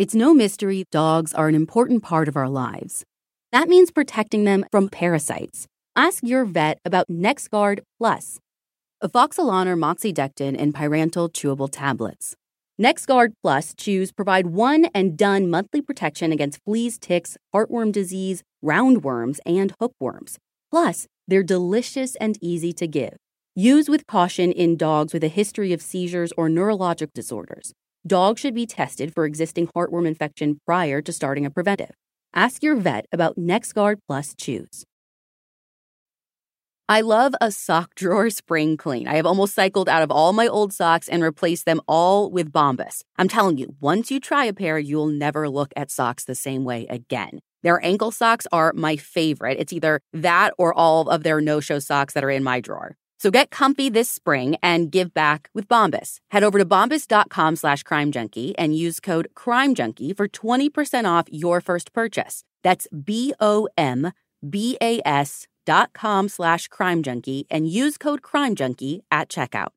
It's no mystery dogs are an important part of our lives. That means protecting them from parasites. Ask your vet about NexGard Plus, Afoxolaner moxidectin and pyrantel chewable tablets. NexGard Plus chews provide one and done monthly protection against fleas, ticks, heartworm disease, roundworms, and hookworms. Plus, they're delicious and easy to give. Use with caution in dogs with a history of seizures or neurologic disorders. Dogs should be tested for existing heartworm infection prior to starting a preventive. Ask your vet about NexGard Plus Chews. I love a sock drawer spring clean. I have almost cycled out of all my old socks and replaced them all with Bombas. I'm telling you, once you try a pair, you'll never look at socks the same way again. Their ankle socks are my favorite. It's either that or all of their no show socks that are in my drawer. So get comfy this spring and give back with Bombas. Head over to bombas.com slash crime junkie and use code crime junkie for 20% off your first purchase. That's B O M B A S dot com slash crime junkie and use code crime junkie at checkout.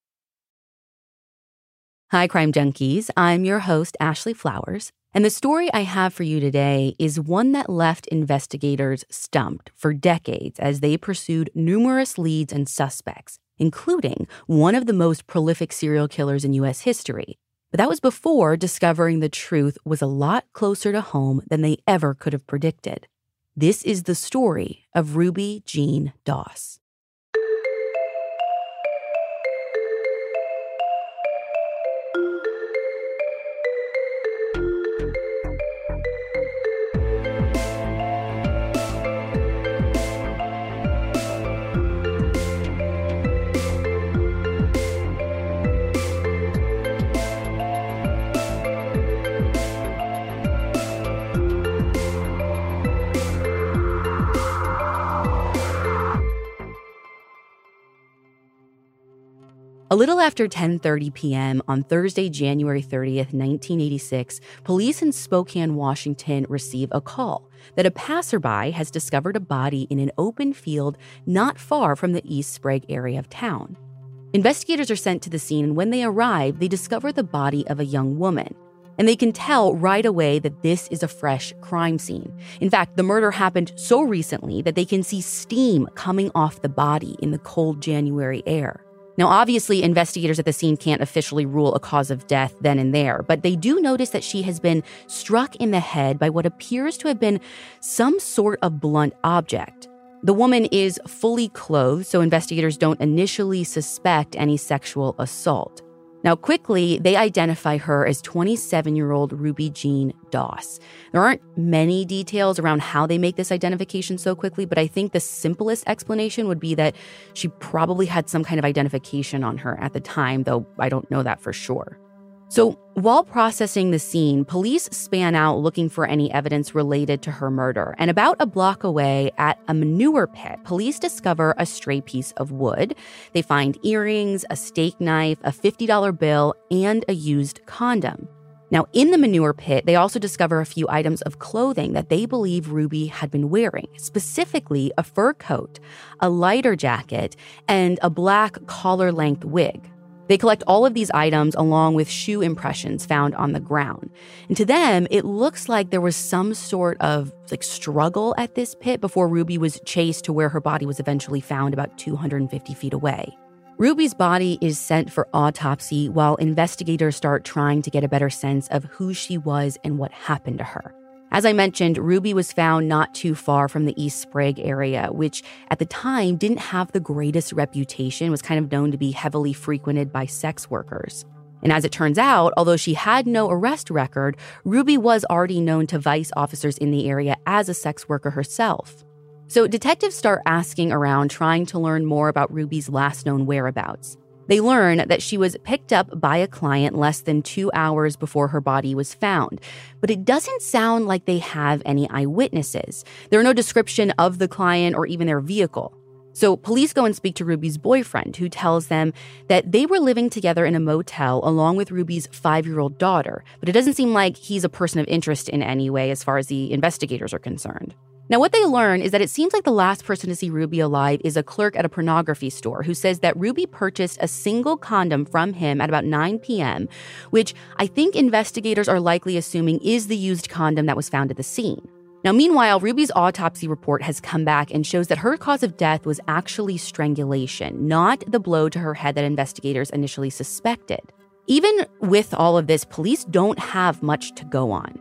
Hi, crime junkies. I'm your host, Ashley Flowers. And the story I have for you today is one that left investigators stumped for decades as they pursued numerous leads and suspects, including one of the most prolific serial killers in U.S. history. But that was before discovering the truth was a lot closer to home than they ever could have predicted. This is the story of Ruby Jean Doss. After 10:30 p.m. on Thursday, January 30th, 1986, police in Spokane, Washington receive a call that a passerby has discovered a body in an open field not far from the East Sprague area of town. Investigators are sent to the scene and when they arrive, they discover the body of a young woman. And they can tell right away that this is a fresh crime scene. In fact, the murder happened so recently that they can see steam coming off the body in the cold January air. Now, obviously, investigators at the scene can't officially rule a cause of death then and there, but they do notice that she has been struck in the head by what appears to have been some sort of blunt object. The woman is fully clothed, so investigators don't initially suspect any sexual assault. Now, quickly, they identify her as 27 year old Ruby Jean Doss. There aren't many details around how they make this identification so quickly, but I think the simplest explanation would be that she probably had some kind of identification on her at the time, though I don't know that for sure. So, while processing the scene, police span out looking for any evidence related to her murder. And about a block away at a manure pit, police discover a stray piece of wood. They find earrings, a steak knife, a $50 bill, and a used condom. Now, in the manure pit, they also discover a few items of clothing that they believe Ruby had been wearing, specifically a fur coat, a lighter jacket, and a black collar length wig. They collect all of these items along with shoe impressions found on the ground. And to them, it looks like there was some sort of like struggle at this pit before Ruby was chased to where her body was eventually found about 250 feet away. Ruby's body is sent for autopsy while investigators start trying to get a better sense of who she was and what happened to her. As I mentioned, Ruby was found not too far from the East Sprague area, which at the time didn't have the greatest reputation, was kind of known to be heavily frequented by sex workers. And as it turns out, although she had no arrest record, Ruby was already known to vice officers in the area as a sex worker herself. So detectives start asking around, trying to learn more about Ruby's last known whereabouts. They learn that she was picked up by a client less than two hours before her body was found, but it doesn't sound like they have any eyewitnesses. There are no description of the client or even their vehicle. So police go and speak to Ruby's boyfriend, who tells them that they were living together in a motel along with Ruby's five year old daughter, but it doesn't seem like he's a person of interest in any way as far as the investigators are concerned. Now, what they learn is that it seems like the last person to see Ruby alive is a clerk at a pornography store who says that Ruby purchased a single condom from him at about 9 p.m., which I think investigators are likely assuming is the used condom that was found at the scene. Now, meanwhile, Ruby's autopsy report has come back and shows that her cause of death was actually strangulation, not the blow to her head that investigators initially suspected. Even with all of this, police don't have much to go on.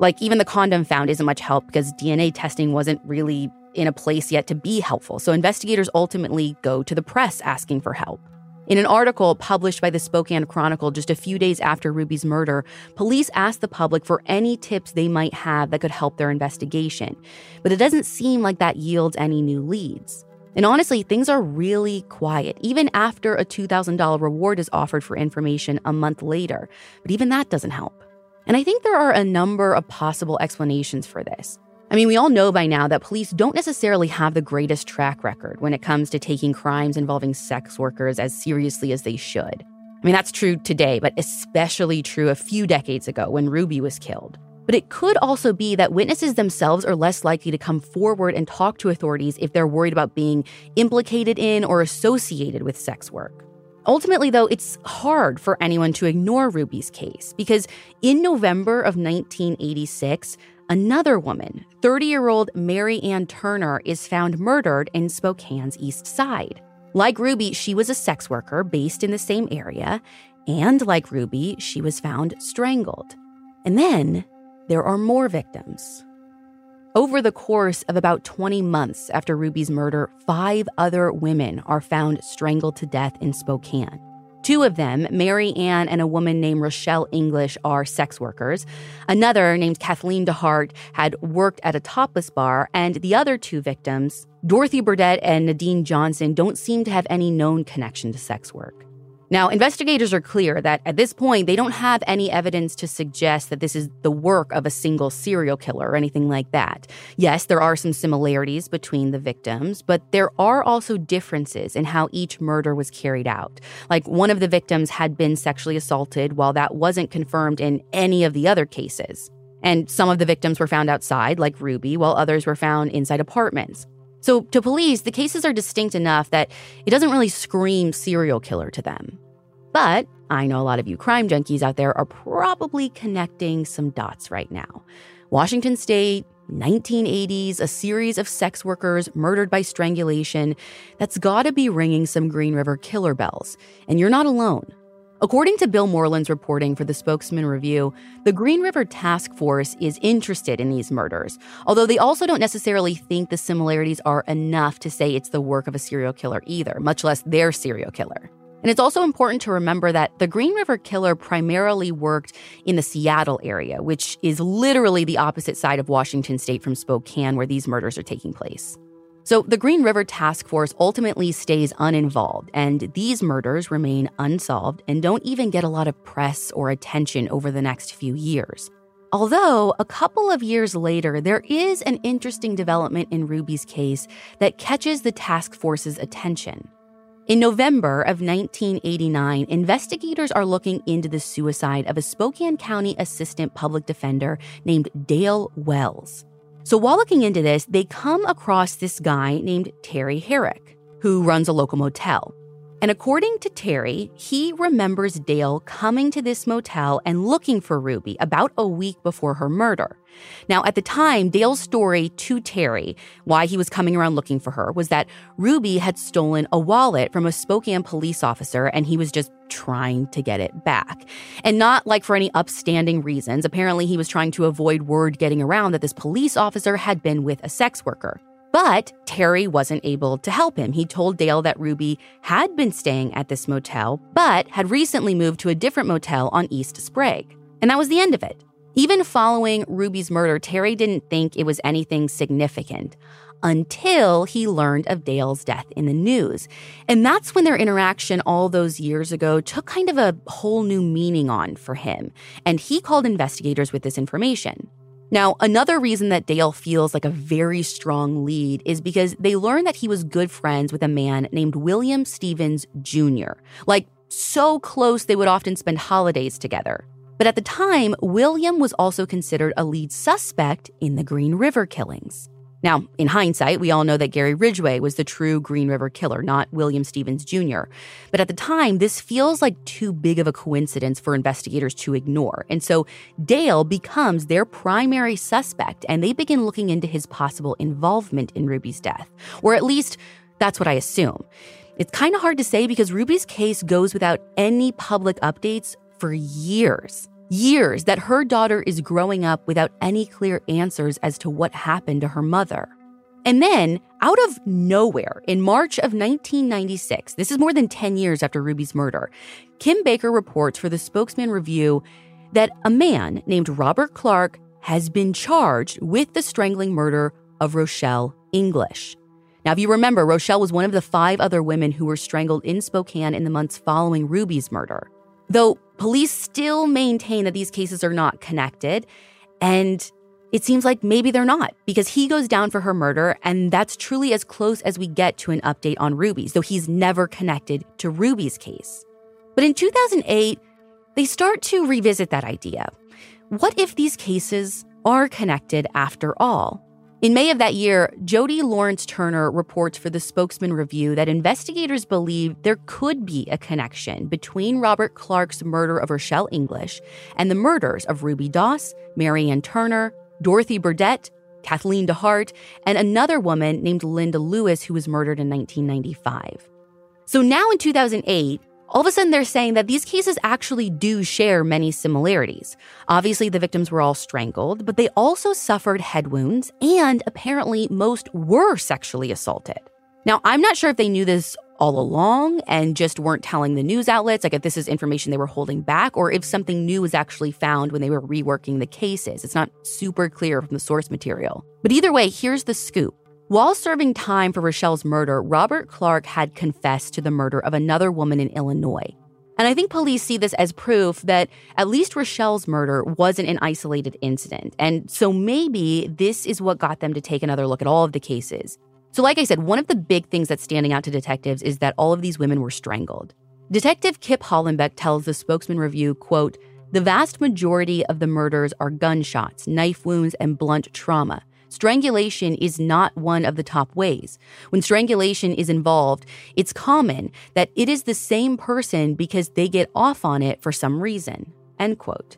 Like, even the condom found isn't much help because DNA testing wasn't really in a place yet to be helpful. So, investigators ultimately go to the press asking for help. In an article published by the Spokane Chronicle just a few days after Ruby's murder, police asked the public for any tips they might have that could help their investigation. But it doesn't seem like that yields any new leads. And honestly, things are really quiet, even after a $2,000 reward is offered for information a month later. But even that doesn't help. And I think there are a number of possible explanations for this. I mean, we all know by now that police don't necessarily have the greatest track record when it comes to taking crimes involving sex workers as seriously as they should. I mean, that's true today, but especially true a few decades ago when Ruby was killed. But it could also be that witnesses themselves are less likely to come forward and talk to authorities if they're worried about being implicated in or associated with sex work. Ultimately, though, it's hard for anyone to ignore Ruby's case because in November of 1986, another woman, 30 year old Mary Ann Turner, is found murdered in Spokane's East Side. Like Ruby, she was a sex worker based in the same area, and like Ruby, she was found strangled. And then there are more victims. Over the course of about 20 months after Ruby's murder, five other women are found strangled to death in Spokane. Two of them, Mary Ann and a woman named Rochelle English, are sex workers. Another, named Kathleen DeHart, had worked at a topless bar. And the other two victims, Dorothy Burdett and Nadine Johnson, don't seem to have any known connection to sex work. Now, investigators are clear that at this point, they don't have any evidence to suggest that this is the work of a single serial killer or anything like that. Yes, there are some similarities between the victims, but there are also differences in how each murder was carried out. Like one of the victims had been sexually assaulted, while that wasn't confirmed in any of the other cases. And some of the victims were found outside, like Ruby, while others were found inside apartments. So, to police, the cases are distinct enough that it doesn't really scream serial killer to them. But I know a lot of you crime junkies out there are probably connecting some dots right now. Washington State, 1980s, a series of sex workers murdered by strangulation. That's gotta be ringing some Green River killer bells. And you're not alone. According to Bill Morlin's reporting for the Spokesman Review, the Green River Task Force is interested in these murders, although they also don't necessarily think the similarities are enough to say it's the work of a serial killer either, much less their serial killer. And it's also important to remember that the Green River Killer primarily worked in the Seattle area, which is literally the opposite side of Washington state from Spokane, where these murders are taking place. So the Green River Task Force ultimately stays uninvolved, and these murders remain unsolved and don't even get a lot of press or attention over the next few years. Although, a couple of years later, there is an interesting development in Ruby's case that catches the task force's attention. In November of 1989, investigators are looking into the suicide of a Spokane County assistant public defender named Dale Wells. So while looking into this, they come across this guy named Terry Herrick, who runs a local motel. And according to Terry, he remembers Dale coming to this motel and looking for Ruby about a week before her murder. Now, at the time, Dale's story to Terry, why he was coming around looking for her, was that Ruby had stolen a wallet from a Spokane police officer and he was just trying to get it back. And not like for any upstanding reasons. Apparently, he was trying to avoid word getting around that this police officer had been with a sex worker. But Terry wasn't able to help him. He told Dale that Ruby had been staying at this motel, but had recently moved to a different motel on East Sprague. And that was the end of it. Even following Ruby's murder, Terry didn't think it was anything significant until he learned of Dale's death in the news. And that's when their interaction all those years ago took kind of a whole new meaning on for him. And he called investigators with this information. Now, another reason that Dale feels like a very strong lead is because they learned that he was good friends with a man named William Stevens Jr., like so close they would often spend holidays together. But at the time, William was also considered a lead suspect in the Green River killings. Now, in hindsight, we all know that Gary Ridgway was the true Green River killer, not William Stevens Jr. But at the time, this feels like too big of a coincidence for investigators to ignore. And so Dale becomes their primary suspect, and they begin looking into his possible involvement in Ruby's death. Or at least, that's what I assume. It's kind of hard to say because Ruby's case goes without any public updates for years years that her daughter is growing up without any clear answers as to what happened to her mother. And then, out of nowhere, in March of 1996, this is more than 10 years after Ruby's murder, Kim Baker reports for the Spokesman Review that a man named Robert Clark has been charged with the strangling murder of Rochelle English. Now, if you remember, Rochelle was one of the five other women who were strangled in Spokane in the months following Ruby's murder. Though police still maintain that these cases are not connected, and it seems like maybe they're not because he goes down for her murder, and that's truly as close as we get to an update on Ruby's, though he's never connected to Ruby's case. But in 2008, they start to revisit that idea. What if these cases are connected after all? In May of that year, Jody Lawrence Turner reports for the Spokesman Review that investigators believe there could be a connection between Robert Clark's murder of Rochelle English and the murders of Ruby Doss, Mary Ann Turner, Dorothy Burdett, Kathleen DeHart, and another woman named Linda Lewis who was murdered in 1995. So now in 2008, all of a sudden they're saying that these cases actually do share many similarities. Obviously, the victims were all strangled, but they also suffered head wounds, and apparently, most were sexually assaulted. Now, I'm not sure if they knew this all along and just weren't telling the news outlets, like if this is information they were holding back, or if something new was actually found when they were reworking the cases. It's not super clear from the source material. But either way, here's the scoop. While serving time for Rochelle's murder, Robert Clark had confessed to the murder of another woman in Illinois. And I think police see this as proof that at least Rochelle's murder wasn't an isolated incident. And so maybe this is what got them to take another look at all of the cases. So, like I said, one of the big things that's standing out to detectives is that all of these women were strangled. Detective Kip Hollenbeck tells the Spokesman Review, quote, the vast majority of the murders are gunshots, knife wounds, and blunt trauma. Strangulation is not one of the top ways. When strangulation is involved, it's common that it is the same person because they get off on it for some reason. End quote.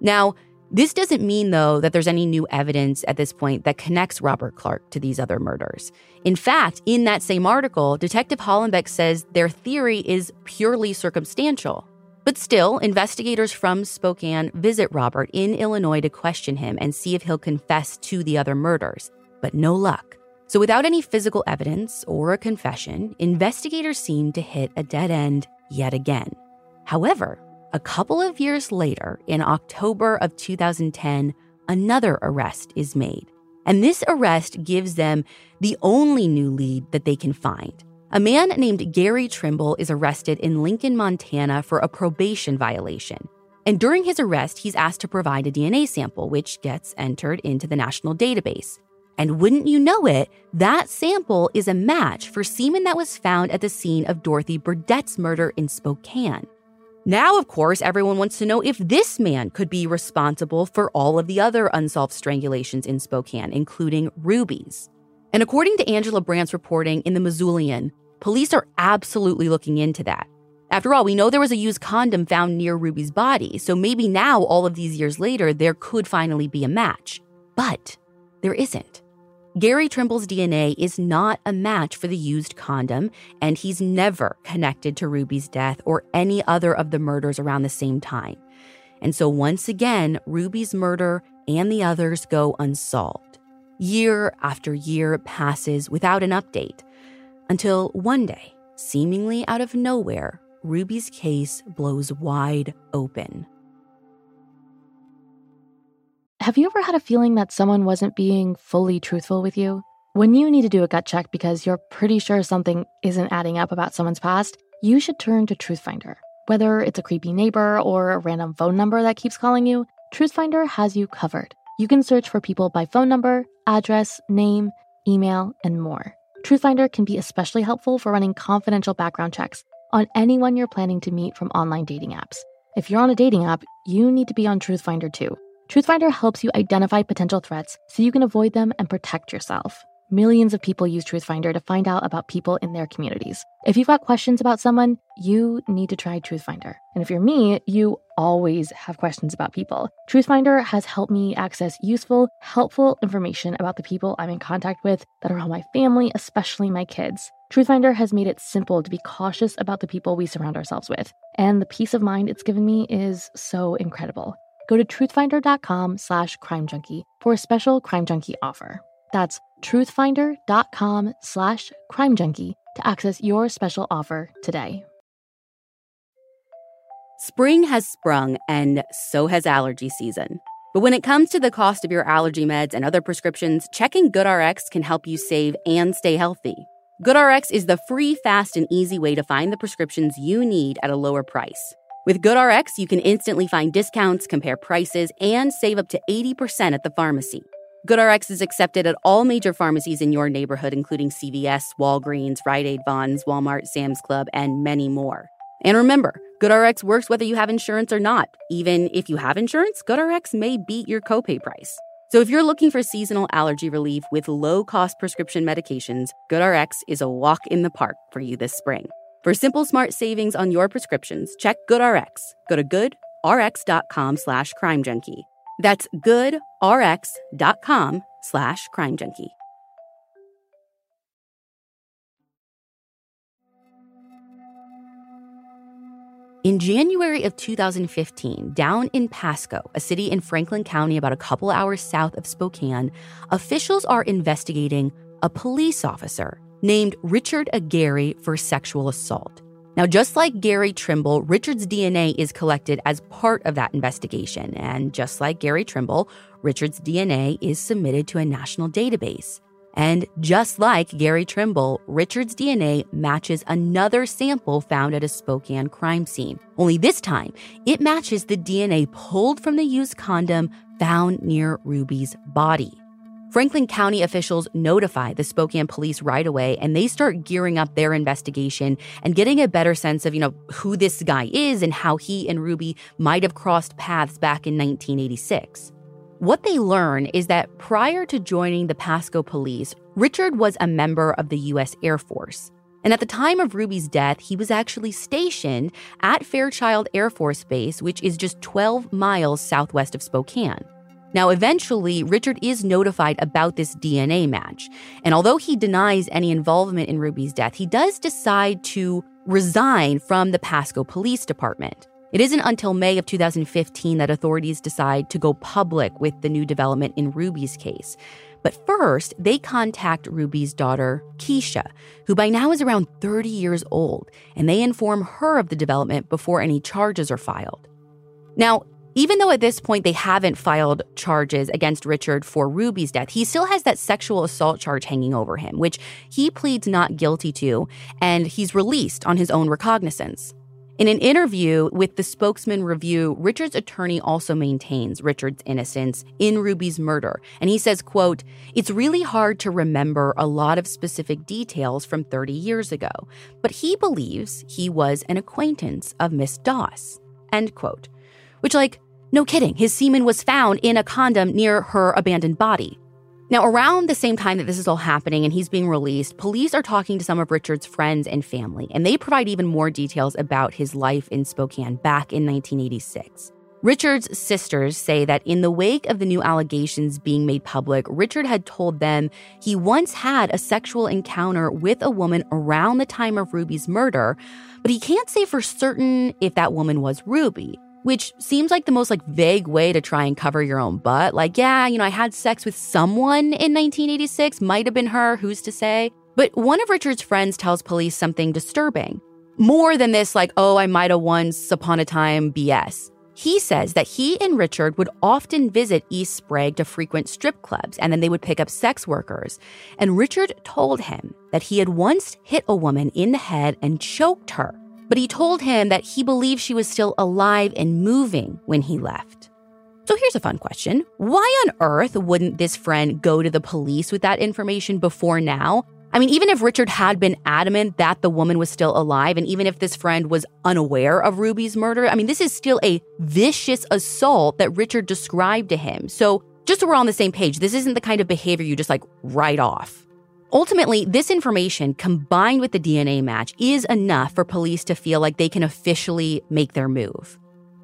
Now, this doesn't mean, though, that there's any new evidence at this point that connects Robert Clark to these other murders. In fact, in that same article, Detective Hollenbeck says their theory is purely circumstantial. But still, investigators from Spokane visit Robert in Illinois to question him and see if he'll confess to the other murders. But no luck. So, without any physical evidence or a confession, investigators seem to hit a dead end yet again. However, a couple of years later, in October of 2010, another arrest is made. And this arrest gives them the only new lead that they can find. A man named Gary Trimble is arrested in Lincoln, Montana for a probation violation. And during his arrest, he's asked to provide a DNA sample, which gets entered into the national database. And wouldn't you know it, that sample is a match for semen that was found at the scene of Dorothy Burdett's murder in Spokane. Now, of course, everyone wants to know if this man could be responsible for all of the other unsolved strangulations in Spokane, including Ruby's. And according to Angela Brandt's reporting in the Missoulian, police are absolutely looking into that. After all, we know there was a used condom found near Ruby's body, so maybe now, all of these years later, there could finally be a match. But there isn't. Gary Trimble's DNA is not a match for the used condom, and he's never connected to Ruby's death or any other of the murders around the same time. And so, once again, Ruby's murder and the others go unsolved. Year after year passes without an update until one day, seemingly out of nowhere, Ruby's case blows wide open. Have you ever had a feeling that someone wasn't being fully truthful with you? When you need to do a gut check because you're pretty sure something isn't adding up about someone's past, you should turn to Truthfinder. Whether it's a creepy neighbor or a random phone number that keeps calling you, Truthfinder has you covered. You can search for people by phone number, address, name, email, and more. Truthfinder can be especially helpful for running confidential background checks on anyone you're planning to meet from online dating apps. If you're on a dating app, you need to be on Truthfinder too. Truthfinder helps you identify potential threats so you can avoid them and protect yourself. Millions of people use Truthfinder to find out about people in their communities. If you've got questions about someone, you need to try Truthfinder. And if you're me, you always have questions about people. Truthfinder has helped me access useful, helpful information about the people I'm in contact with that are all my family, especially my kids. Truthfinder has made it simple to be cautious about the people we surround ourselves with. And the peace of mind it's given me is so incredible go to truthfinder.com slash crime junkie for a special crime junkie offer. That's truthfinder.com slash crime junkie to access your special offer today. Spring has sprung, and so has allergy season. But when it comes to the cost of your allergy meds and other prescriptions, checking GoodRx can help you save and stay healthy. GoodRx is the free, fast, and easy way to find the prescriptions you need at a lower price. With GoodRx, you can instantly find discounts, compare prices, and save up to 80% at the pharmacy. GoodRx is accepted at all major pharmacies in your neighborhood, including CVS, Walgreens, Rite Aid, Vons, Walmart, Sam's Club, and many more. And remember, GoodRx works whether you have insurance or not. Even if you have insurance, GoodRx may beat your copay price. So if you're looking for seasonal allergy relief with low-cost prescription medications, GoodRx is a walk in the park for you this spring. For simple, smart savings on your prescriptions, check GoodRx. Go to goodrx.com slash crime junkie. That's goodrx.com slash crime junkie. In January of 2015, down in Pasco, a city in Franklin County about a couple hours south of Spokane, officials are investigating a police officer named Richard Aguirre for sexual assault. Now, just like Gary Trimble, Richard's DNA is collected as part of that investigation. And just like Gary Trimble, Richard's DNA is submitted to a national database. And just like Gary Trimble, Richard's DNA matches another sample found at a Spokane crime scene. Only this time, it matches the DNA pulled from the used condom found near Ruby's body. Franklin County officials notify the Spokane police right away and they start gearing up their investigation and getting a better sense of, you know, who this guy is and how he and Ruby might have crossed paths back in 1986. What they learn is that prior to joining the Pasco police, Richard was a member of the U.S. Air Force. And at the time of Ruby's death, he was actually stationed at Fairchild Air Force Base, which is just 12 miles southwest of Spokane. Now, eventually, Richard is notified about this DNA match. And although he denies any involvement in Ruby's death, he does decide to resign from the Pasco Police Department. It isn't until May of 2015 that authorities decide to go public with the new development in Ruby's case. But first, they contact Ruby's daughter, Keisha, who by now is around 30 years old, and they inform her of the development before any charges are filed. Now, even though at this point they haven't filed charges against Richard for Ruby's death, he still has that sexual assault charge hanging over him, which he pleads not guilty to, and he's released on his own recognizance. In an interview with the Spokesman Review, Richard's attorney also maintains Richard's innocence in Ruby's murder, and he says, quote, "It's really hard to remember a lot of specific details from 30 years ago, but he believes he was an acquaintance of Miss Doss." End quote. Which like no kidding, his semen was found in a condom near her abandoned body. Now, around the same time that this is all happening and he's being released, police are talking to some of Richard's friends and family, and they provide even more details about his life in Spokane back in 1986. Richard's sisters say that in the wake of the new allegations being made public, Richard had told them he once had a sexual encounter with a woman around the time of Ruby's murder, but he can't say for certain if that woman was Ruby, which seems like the most like vague way to try and cover your own butt. Like, yeah, you know, I had sex with someone in 1986, might have been her, who's to say? But one of Richard's friends tells police something disturbing. More than this, like, oh, I might have once upon a time BS. He says that he and Richard would often visit East Sprague to frequent strip clubs and then they would pick up sex workers. And Richard told him that he had once hit a woman in the head and choked her, but he told him that he believed she was still alive and moving when he left. So here's a fun question. Why on earth wouldn't this friend go to the police with that information before now? I mean, even if Richard had been adamant that the woman was still alive, and even if this friend was unaware of Ruby's murder, I mean, this is still a vicious assault that Richard described to him. So, just so we're on the same page, this isn't the kind of behavior you just like write off. Ultimately, this information combined with the DNA match is enough for police to feel like they can officially make their move.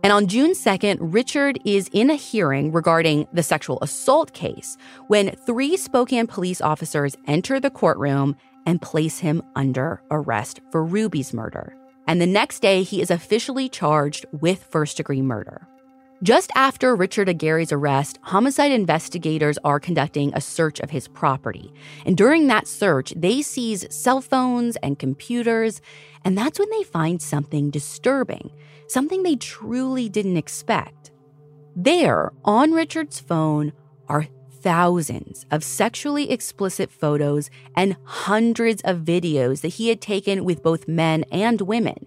And on June 2nd, Richard is in a hearing regarding the sexual assault case when three Spokane police officers enter the courtroom and place him under arrest for Ruby's murder. And the next day, he is officially charged with first degree murder. Just after Richard Aguirre's arrest, homicide investigators are conducting a search of his property. And during that search, they seize cell phones and computers, and that's when they find something disturbing something they truly didn't expect. There, on Richard's phone, are thousands of sexually explicit photos and hundreds of videos that he had taken with both men and women.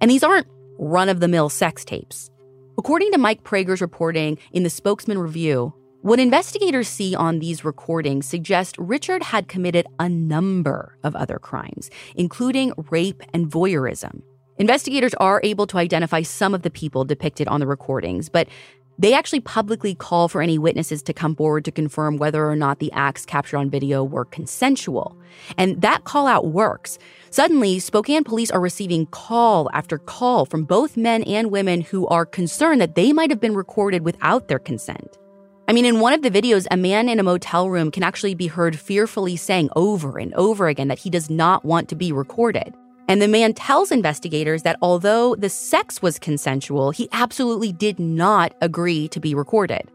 And these aren't run of the mill sex tapes. According to Mike Prager's reporting in the Spokesman Review, what investigators see on these recordings suggest Richard had committed a number of other crimes, including rape and voyeurism. Investigators are able to identify some of the people depicted on the recordings, but they actually publicly call for any witnesses to come forward to confirm whether or not the acts captured on video were consensual. And that call out works. Suddenly, Spokane police are receiving call after call from both men and women who are concerned that they might have been recorded without their consent. I mean, in one of the videos, a man in a motel room can actually be heard fearfully saying over and over again that he does not want to be recorded. And the man tells investigators that although the sex was consensual, he absolutely did not agree to be recorded.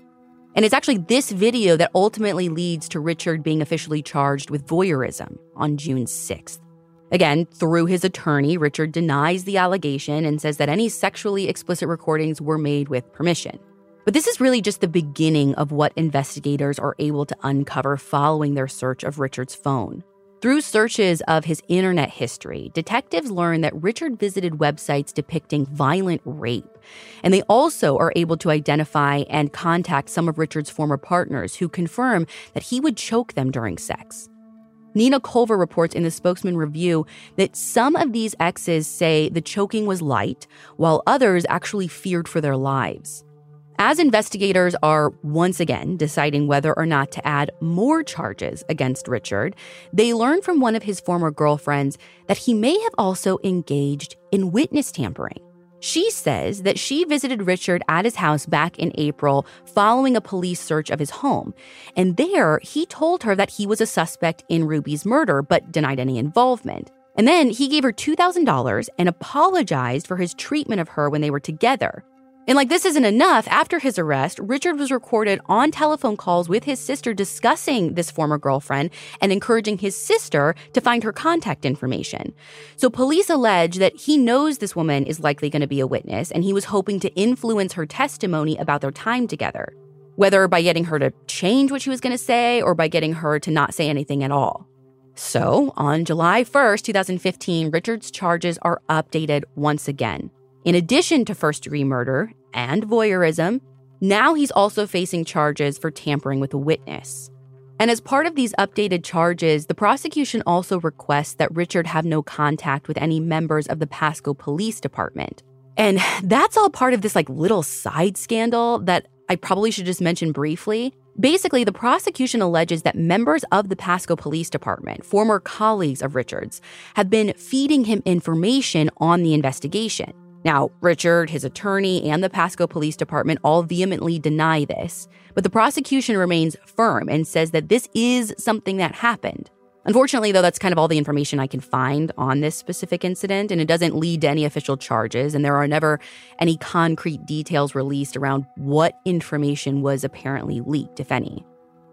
And it's actually this video that ultimately leads to Richard being officially charged with voyeurism on June 6th. Again, through his attorney, Richard denies the allegation and says that any sexually explicit recordings were made with permission. But this is really just the beginning of what investigators are able to uncover following their search of Richard's phone. Through searches of his internet history, detectives learn that Richard visited websites depicting violent rape. And they also are able to identify and contact some of Richard's former partners who confirm that he would choke them during sex. Nina Culver reports in the Spokesman Review that some of these exes say the choking was light, while others actually feared for their lives. As investigators are once again deciding whether or not to add more charges against Richard, they learn from one of his former girlfriends that he may have also engaged in witness tampering. She says that she visited Richard at his house back in April following a police search of his home. And there, he told her that he was a suspect in Ruby's murder, but denied any involvement. And then he gave her $2,000 and apologized for his treatment of her when they were together. And like this isn't enough, after his arrest, Richard was recorded on telephone calls with his sister discussing this former girlfriend and encouraging his sister to find her contact information. So police allege that he knows this woman is likely going to be a witness and he was hoping to influence her testimony about their time together, whether by getting her to change what she was going to say or by getting her to not say anything at all. So, on July 1st, 2015, Richard's charges are updated once again. In addition to first degree murder and voyeurism, now he's also facing charges for tampering with a witness. And as part of these updated charges, the prosecution also requests that Richard have no contact with any members of the Pasco Police Department. And that's all part of this like little side scandal that I probably should just mention briefly. Basically, the prosecution alleges that members of the Pasco Police Department, former colleagues of Richard's, have been feeding him information on the investigation. Now, Richard, his attorney, and the Pasco Police Department all vehemently deny this, but the prosecution remains firm and says that this is something that happened. Unfortunately, though, that's kind of all the information I can find on this specific incident, and it doesn't lead to any official charges, and there are never any concrete details released around what information was apparently leaked, if any.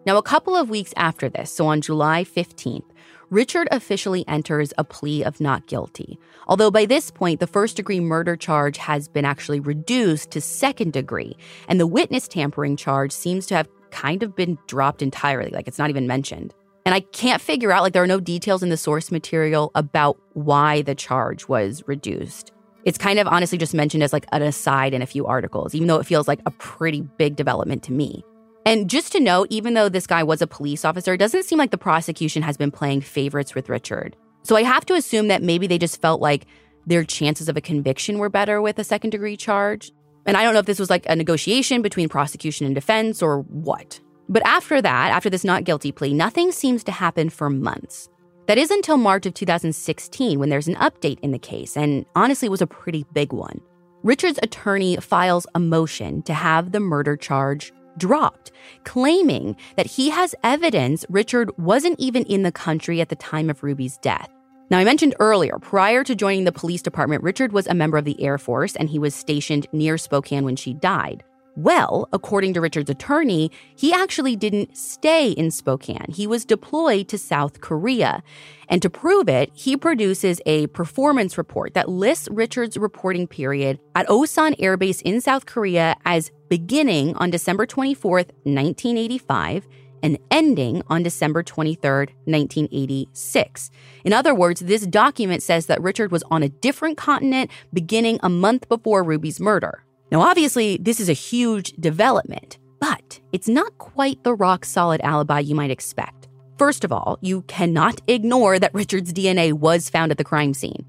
Now, a couple of weeks after this, so on July 15th, Richard officially enters a plea of not guilty. Although by this point, the first degree murder charge has been actually reduced to second degree, and the witness tampering charge seems to have kind of been dropped entirely, like it's not even mentioned. And I can't figure out, like, there are no details in the source material about why the charge was reduced. It's kind of honestly just mentioned as like an aside in a few articles, even though it feels like a pretty big development to me. And just to note, even though this guy was a police officer, it doesn't seem like the prosecution has been playing favorites with Richard. So I have to assume that maybe they just felt like their chances of a conviction were better with a second degree charge. And I don't know if this was like a negotiation between prosecution and defense or what. But after that, after this not guilty plea, nothing seems to happen for months. That is until March of 2016 when there's an update in the case, and honestly, it was a pretty big one. Richard's attorney files a motion to have the murder charge dropped, claiming that he has evidence Richard wasn't even in the country at the time of Ruby's death. Now, I mentioned earlier, prior to joining the police department, Richard was a member of the Air Force and he was stationed near Spokane when she died. Well, according to Richard's attorney, he actually didn't stay in Spokane. He was deployed to South Korea. And to prove it, he produces a performance report that lists Richard's reporting period at Osan Air Base in South Korea as beginning on December 24th, 1985 and ending on December 23rd, 1986. In other words, this document says that Richard was on a different continent beginning a month before Ruby's murder. Now, obviously, this is a huge development, but it's not quite the rock solid alibi you might expect. First of all, you cannot ignore that Richard's DNA was found at the crime scene.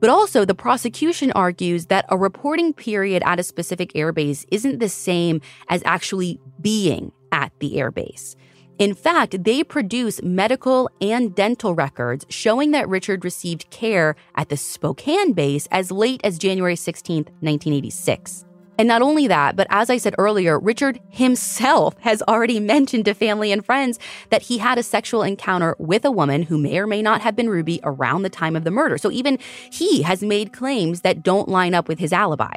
But also, the prosecution argues that a reporting period at a specific airbase isn't the same as actually being at the airbase. In fact, they produce medical and dental records showing that Richard received care at the Spokane base as late as January 16, 1986. And not only that, but as I said earlier, Richard himself has already mentioned to family and friends that he had a sexual encounter with a woman who may or may not have been Ruby around the time of the murder. So even he has made claims that don't line up with his alibi.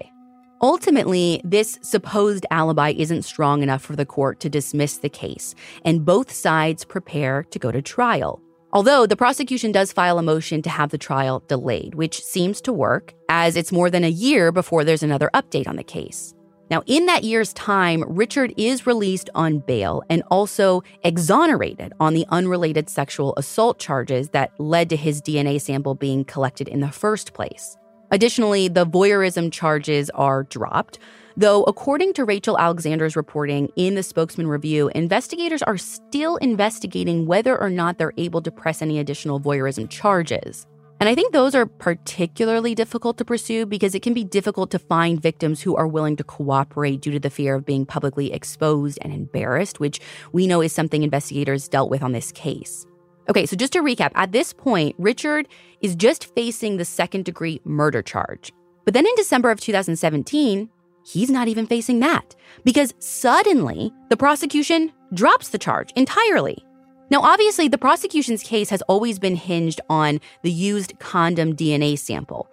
Ultimately, this supposed alibi isn't strong enough for the court to dismiss the case, and both sides prepare to go to trial. Although the prosecution does file a motion to have the trial delayed, which seems to work, as it's more than a year before there's another update on the case. Now, in that year's time, Richard is released on bail and also exonerated on the unrelated sexual assault charges that led to his DNA sample being collected in the first place. Additionally, the voyeurism charges are dropped, Though, according to Rachel Alexander's reporting in the Spokesman Review, investigators are still investigating whether or not they're able to press any additional voyeurism charges. And I think those are particularly difficult to pursue because it can be difficult to find victims who are willing to cooperate due to the fear of being publicly exposed and embarrassed, which we know is something investigators dealt with on this case. Okay, so just to recap, at this point, Richard is just facing the second degree murder charge. But then in December of 2017, he's not even facing that because suddenly the prosecution drops the charge entirely. Now, obviously, the prosecution's case has always been hinged on the used condom DNA sample.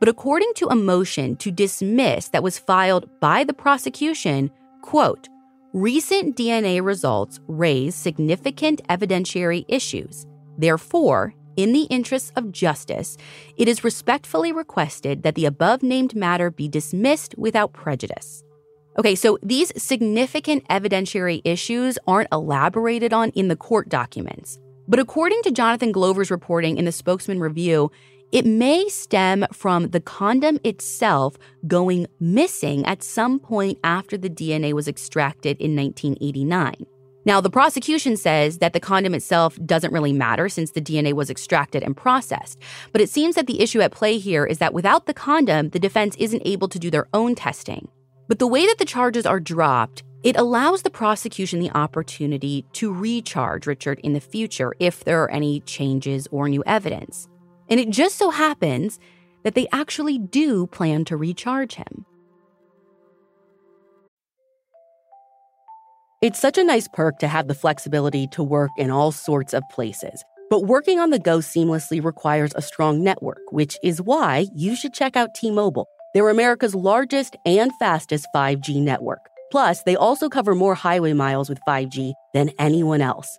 But according to a motion to dismiss that was filed by the prosecution, quote, recent DNA results raise significant evidentiary issues. Therefore, in the interests of justice, it is respectfully requested that the above named matter be dismissed without prejudice. Okay, so these significant evidentiary issues aren't elaborated on in the court documents. But according to Jonathan Glover's reporting in the Spokesman Review, it may stem from the condom itself going missing at some point after the DNA was extracted in 1989. Now, the prosecution says that the condom itself doesn't really matter since the DNA was extracted and processed. But it seems that the issue at play here is that without the condom, the defense isn't able to do their own testing. But the way that the charges are dropped, it allows the prosecution the opportunity to recharge Richard in the future if there are any changes or new evidence. And it just so happens that they actually do plan to recharge him. It's such a nice perk to have the flexibility to work in all sorts of places. But working on the go seamlessly requires a strong network, which is why you should check out T Mobile. They're America's largest and fastest 5G network. Plus, they also cover more highway miles with 5G than anyone else.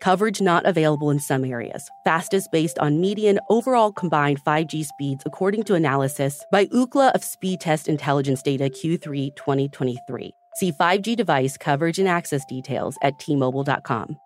Coverage not available in some areas. Fastest based on median overall combined 5G speeds, according to analysis by Ookla of Speed Test Intelligence Data Q3 2023. See 5G device coverage and access details at tmobile.com.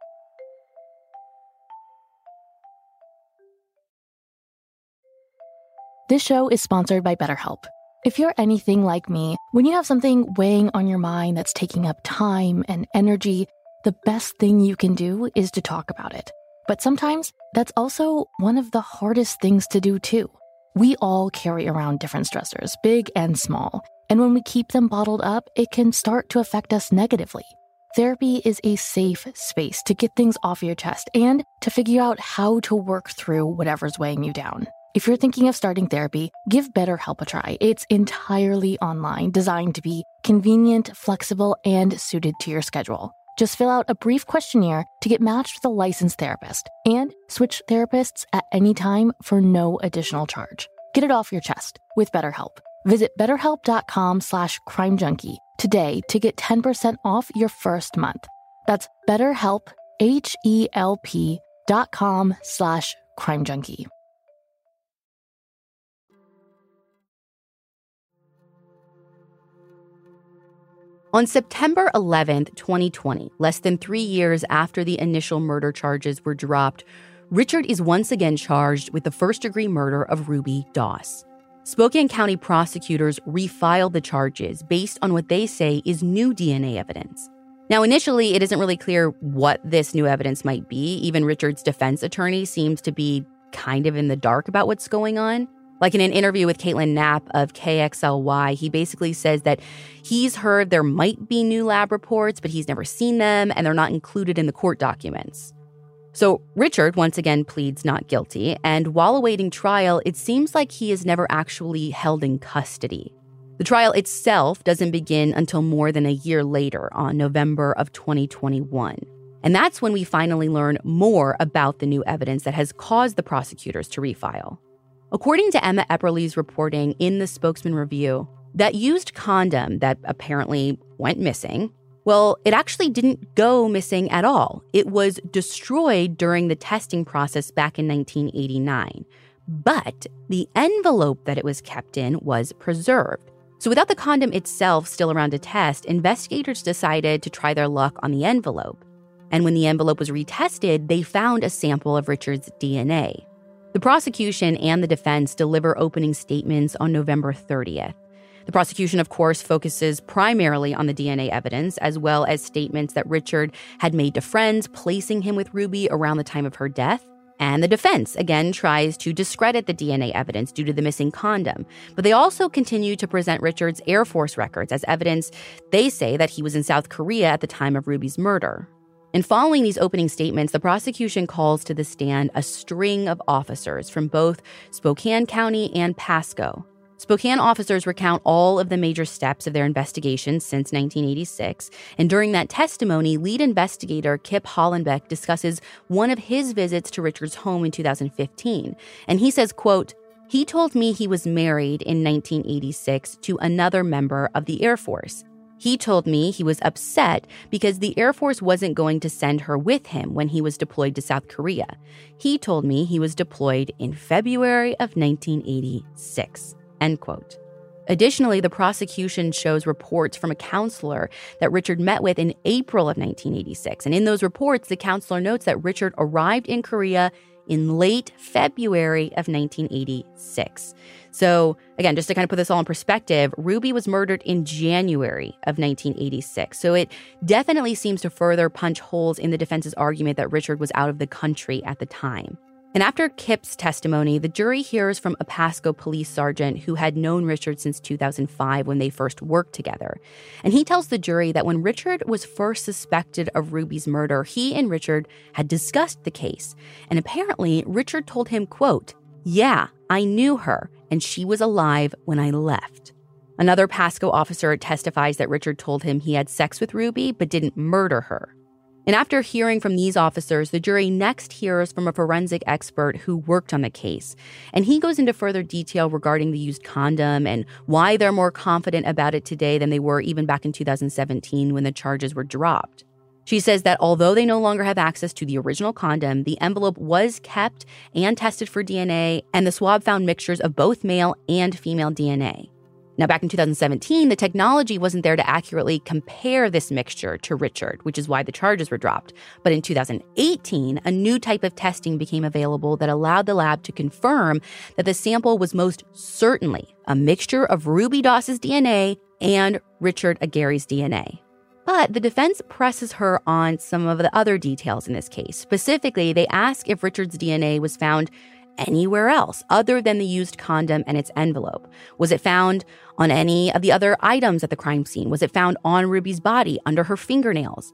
This show is sponsored by BetterHelp. If you're anything like me, when you have something weighing on your mind that's taking up time and energy, the best thing you can do is to talk about it. But sometimes that's also one of the hardest things to do, too. We all carry around different stressors, big and small. And when we keep them bottled up, it can start to affect us negatively. Therapy is a safe space to get things off your chest and to figure out how to work through whatever's weighing you down. If you're thinking of starting therapy, give BetterHelp a try. It's entirely online, designed to be convenient, flexible, and suited to your schedule. Just fill out a brief questionnaire to get matched with a licensed therapist and switch therapists at any time for no additional charge. Get it off your chest with BetterHelp. Visit betterhelp.com slash crimejunkie today to get 10% off your first month. That's betterhelp, H-E-L-P dot com slash crimejunkie. On September 11, 2020, less than three years after the initial murder charges were dropped, Richard is once again charged with the first degree murder of Ruby Doss. Spokane County prosecutors refiled the charges based on what they say is new DNA evidence. Now, initially, it isn't really clear what this new evidence might be. Even Richard's defense attorney seems to be kind of in the dark about what's going on. Like in an interview with Caitlin Knapp of KXLY, he basically says that he's heard there might be new lab reports, but he's never seen them and they're not included in the court documents. So Richard once again pleads not guilty, and while awaiting trial, it seems like he is never actually held in custody. The trial itself doesn't begin until more than a year later on November of 2021. And that's when we finally learn more about the new evidence that has caused the prosecutors to refile. According to Emma Epperly's reporting in the Spokesman Review, that used condom that apparently went missing, well, it actually didn't go missing at all. It was destroyed during the testing process back in 1989. But the envelope that it was kept in was preserved. So, without the condom itself still around to test, investigators decided to try their luck on the envelope. And when the envelope was retested, they found a sample of Richard's DNA. The prosecution and the defense deliver opening statements on November 30th. The prosecution, of course, focuses primarily on the DNA evidence, as well as statements that Richard had made to friends, placing him with Ruby around the time of her death. And the defense, again, tries to discredit the DNA evidence due to the missing condom. But they also continue to present Richard's Air Force records as evidence they say that he was in South Korea at the time of Ruby's murder. And following these opening statements, the prosecution calls to the stand a string of officers from both Spokane County and Pasco. Spokane officers recount all of the major steps of their investigation since 1986, and during that testimony, lead investigator Kip Hollenbeck discusses one of his visits to Richard's home in 2015, and he says, quote, he told me he was married in 1986 to another member of the Air Force. He told me he was upset because the Air Force wasn't going to send her with him when he was deployed to South Korea. He told me he was deployed in February of 1986. End quote. Additionally, the prosecution shows reports from a counselor that Richard met with in April of 1986. And in those reports, the counselor notes that Richard arrived in Korea in late February of 1986. So, again, just to kind of put this all in perspective, Ruby was murdered in January of 1986. So, it definitely seems to further punch holes in the defense's argument that Richard was out of the country at the time. And after Kip's testimony, the jury hears from a Pasco police sergeant who had known Richard since 2005 when they first worked together. And he tells the jury that when Richard was first suspected of Ruby's murder, he and Richard had discussed the case. And apparently, Richard told him, quote, "Yeah, I knew her and she was alive when I left." Another Pasco officer testifies that Richard told him he had sex with Ruby but didn't murder her. And after hearing from these officers, the jury next hears from a forensic expert who worked on the case. And he goes into further detail regarding the used condom and why they're more confident about it today than they were even back in 2017 when the charges were dropped. She says that although they no longer have access to the original condom, the envelope was kept and tested for DNA, and the swab found mixtures of both male and female DNA. Now, back in 2017, the technology wasn't there to accurately compare this mixture to Richard, which is why the charges were dropped. But in 2018, a new type of testing became available that allowed the lab to confirm that the sample was most certainly a mixture of Ruby Doss's DNA and Richard Aguirre's DNA. But the defense presses her on some of the other details in this case. Specifically, they ask if Richard's DNA was found anywhere else other than the used condom and its envelope? Was it found on any of the other items at the crime scene? Was it found on Ruby's body, under her fingernails?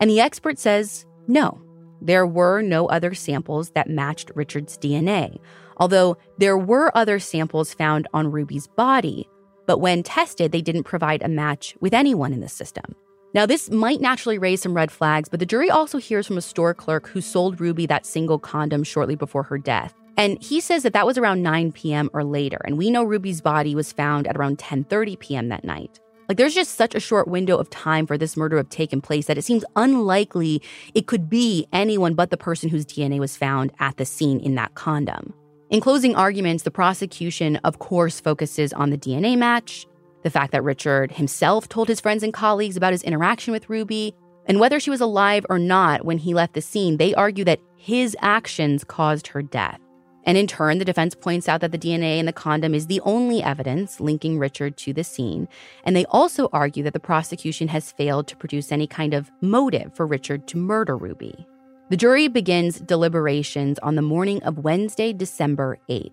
And the expert says no. There were no other samples that matched Richard's DNA, although there were other samples found on Ruby's body, but when tested, they didn't provide a match with anyone in the system. Now, this might naturally raise some red flags, but the jury also hears from a store clerk who sold Ruby that single condom shortly before her death. And he says that that was around 9 p.m. or later. And we know Ruby's body was found at around 10:30 p.m. that night. Like there's just such a short window of time for this murder to have taken place that it seems unlikely it could be anyone but the person whose DNA was found at the scene in that condom. In closing arguments, the prosecution, of course, focuses on the DNA match, the fact that Richard himself told his friends and colleagues about his interaction with Ruby, and whether she was alive or not when he left the scene, they argue that his actions caused her death. And in turn, the defense points out that the DNA in the condom is the only evidence linking Richard to the scene. And they also argue that the prosecution has failed to produce any kind of motive for Richard to murder Ruby. The jury begins deliberations on the morning of Wednesday, December 8th.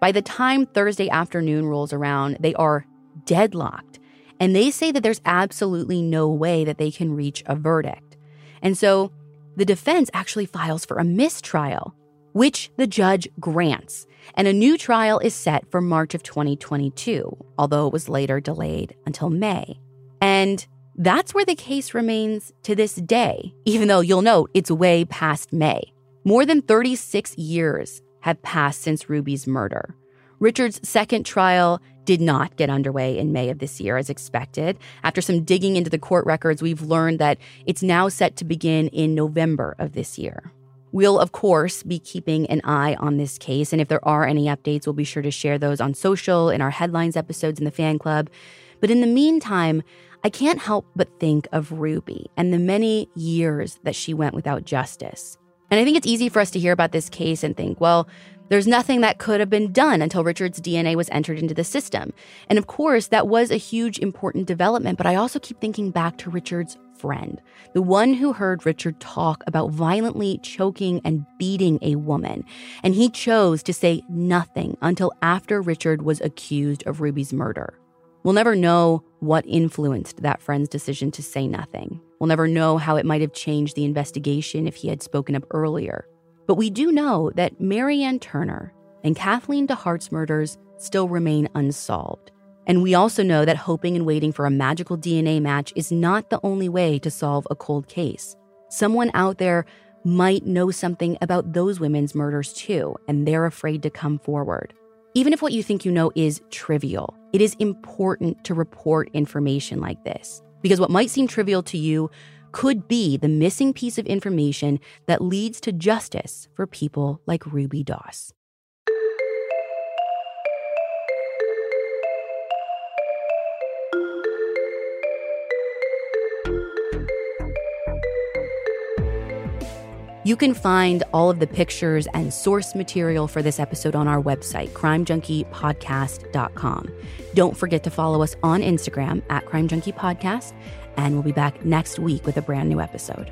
By the time Thursday afternoon rolls around, they are deadlocked. And they say that there's absolutely no way that they can reach a verdict. And so the defense actually files for a mistrial which the judge grants. And a new trial is set for March of 2022, although it was later delayed until May. And that's where the case remains to this day, even though you'll note it's way past May. More than 36 years have passed since Ruby's murder. Richard's second trial did not get underway in May of this year as expected. After some digging into the court records, we've learned that it's now set to begin in November of this year. We'll, of course, be keeping an eye on this case. And if there are any updates, we'll be sure to share those on social, in our headlines episodes in the fan club. But in the meantime, I can't help but think of Ruby and the many years that she went without justice. And I think it's easy for us to hear about this case and think, well, there's nothing that could have been done until Richard's DNA was entered into the system. And of course, that was a huge important development, but I also keep thinking back to Richard's friend, the one who heard Richard talk about violently choking and beating a woman. And he chose to say nothing until after Richard was accused of Ruby's murder. We'll never know what influenced that friend's decision to say nothing. We'll never know how it might have changed the investigation if he had spoken up earlier. But we do know that Mary Ann Turner and Kathleen DeHart's murders still remain unsolved. And we also know that hoping and waiting for a magical DNA match is not the only way to solve a cold case. Someone out there might know something about those women's murders too, and they're afraid to come forward. Even if what you think you know is trivial, it is important to report information like this. Because what might seem trivial to you could be the missing piece of information that leads to justice for people like Ruby Doss. You can find all of the pictures and source material for this episode on our website, crimejunkiepodcast.com. Don't forget to follow us on Instagram at Crime Junkie Podcast, and we'll be back next week with a brand new episode.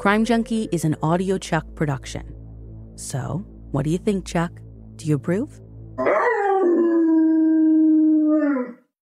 Crime Junkie is an audio Chuck production. So, what do you think, Chuck? Do you approve?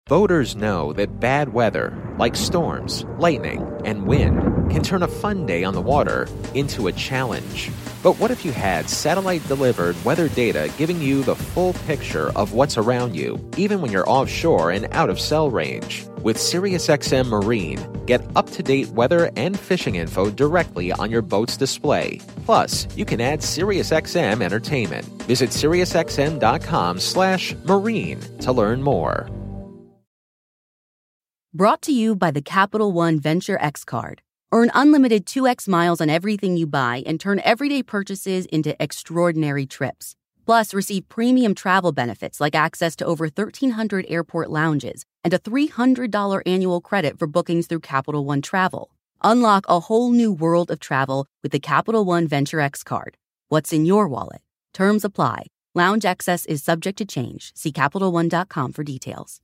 Voters know that bad weather, like storms, lightning, and wind, can turn a fun day on the water into a challenge. But what if you had satellite delivered weather data giving you the full picture of what's around you, even when you're offshore and out of cell range? With SiriusXM Marine, get up to date weather and fishing info directly on your boat's display. Plus, you can add SiriusXM entertainment. Visit SiriusXM.com/slash marine to learn more. Brought to you by the Capital One Venture X card. Earn unlimited 2x miles on everything you buy and turn everyday purchases into extraordinary trips. Plus, receive premium travel benefits like access to over 1,300 airport lounges and a $300 annual credit for bookings through Capital One Travel. Unlock a whole new world of travel with the Capital One Venture X card. What's in your wallet? Terms apply. Lounge access is subject to change. See CapitalOne.com for details.